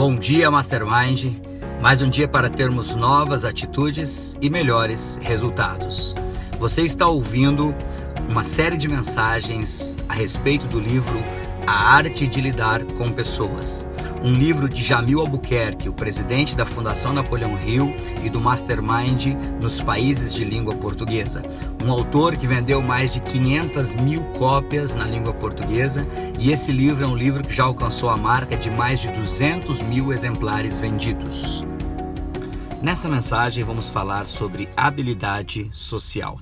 Bom dia, Mastermind. Mais um dia para termos novas atitudes e melhores resultados. Você está ouvindo uma série de mensagens a respeito do livro A Arte de Lidar com Pessoas um livro de Jamil Albuquerque, o presidente da Fundação Napoleão Hill e do Mastermind nos países de língua portuguesa. Um autor que vendeu mais de 500 mil cópias na língua portuguesa e esse livro é um livro que já alcançou a marca de mais de 200 mil exemplares vendidos. Nesta mensagem vamos falar sobre habilidade social.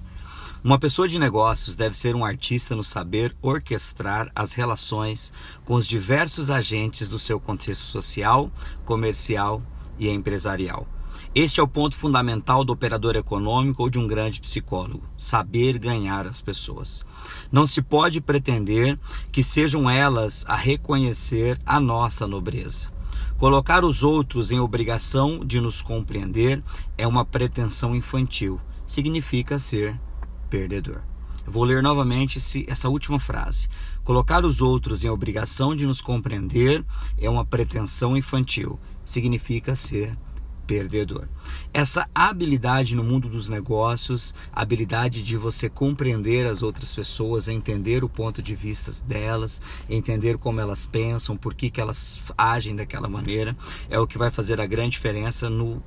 Uma pessoa de negócios deve ser um artista no saber orquestrar as relações com os diversos agentes do seu contexto social, comercial e empresarial. Este é o ponto fundamental do operador econômico ou de um grande psicólogo: saber ganhar as pessoas. Não se pode pretender que sejam elas a reconhecer a nossa nobreza. Colocar os outros em obrigação de nos compreender é uma pretensão infantil. Significa ser perdedor. Eu vou ler novamente essa última frase. Colocar os outros em obrigação de nos compreender é uma pretensão infantil. Significa ser perdedor. Essa habilidade no mundo dos negócios, habilidade de você compreender as outras pessoas, entender o ponto de vista delas, entender como elas pensam, por que, que elas agem daquela maneira, é o que vai fazer a grande diferença no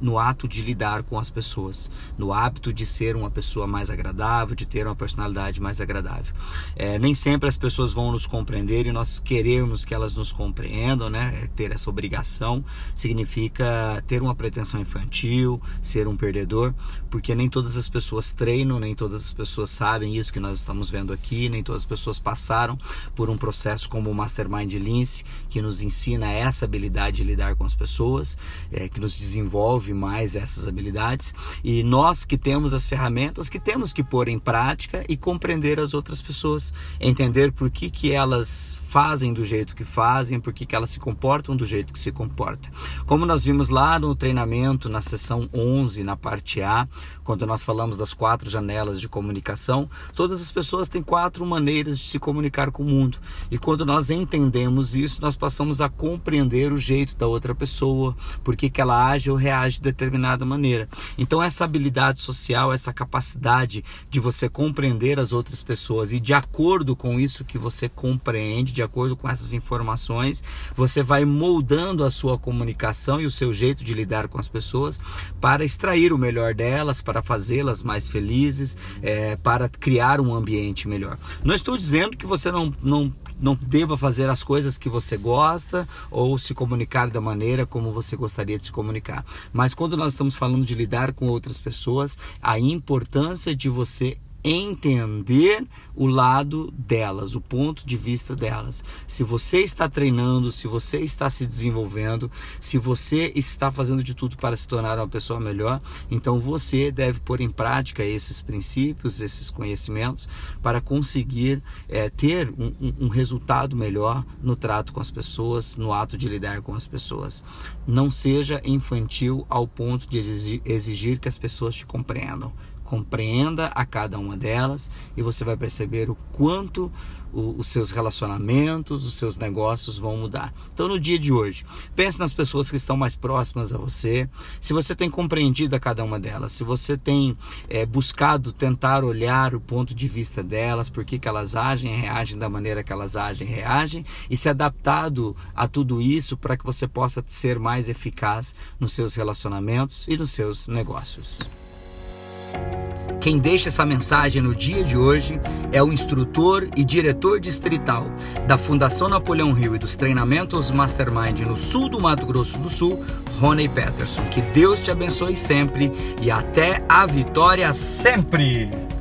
no ato de lidar com as pessoas, no hábito de ser uma pessoa mais agradável, de ter uma personalidade mais agradável. É, nem sempre as pessoas vão nos compreender e nós queremos que elas nos compreendam, né? É, ter essa obrigação significa ter uma pretensão infantil, ser um perdedor, porque nem todas as pessoas treinam, nem todas as pessoas sabem isso que nós estamos vendo aqui, nem todas as pessoas passaram por um processo como o Mastermind Lince, que nos ensina essa habilidade de lidar com as pessoas, é, que nos desenvolve desenvolve mais essas habilidades e nós que temos as ferramentas que temos que pôr em prática e compreender as outras pessoas, entender por que, que elas fazem do jeito que fazem, por que, que elas se comportam do jeito que se comportam. Como nós vimos lá no treinamento, na sessão 11, na parte A, quando nós falamos das quatro janelas de comunicação, todas as pessoas têm quatro maneiras de se comunicar com o mundo. E quando nós entendemos isso, nós passamos a compreender o jeito da outra pessoa, por que, que ela age ou reage de determinada maneira. Então, essa habilidade social, essa capacidade de você compreender as outras pessoas e de acordo com isso que você compreende, de acordo com essas informações, você vai moldando a sua comunicação e o seu jeito de lidar com as pessoas para extrair o melhor delas, para fazê-las mais felizes, é, para criar um ambiente melhor. Não estou dizendo que você não, não não deva fazer as coisas que você gosta ou se comunicar da maneira como você gostaria de se comunicar. Mas quando nós estamos falando de lidar com outras pessoas, a importância de você entender o lado delas, o ponto de vista delas. Se você está treinando, se você está se desenvolvendo, se você está fazendo de tudo para se tornar uma pessoa melhor, então você deve pôr em prática esses princípios, esses conhecimentos, para conseguir é, ter um, um resultado melhor no trato com as pessoas, no ato de lidar com as pessoas. Não seja infantil ao ponto de exigir que as pessoas te compreendam compreenda a cada uma delas e você vai perceber o quanto o, os seus relacionamentos, os seus negócios vão mudar. Então, no dia de hoje, pense nas pessoas que estão mais próximas a você, se você tem compreendido a cada uma delas, se você tem é, buscado tentar olhar o ponto de vista delas, por que, elas agem reagem da maneira que elas agem e reagem, e se adaptado a tudo isso para que você possa ser mais eficaz nos seus relacionamentos e nos seus negócios. Quem deixa essa mensagem no dia de hoje é o instrutor e diretor distrital da Fundação Napoleão Rio e dos treinamentos Mastermind no sul do Mato Grosso do Sul, Rony Peterson. Que Deus te abençoe sempre e até a vitória sempre!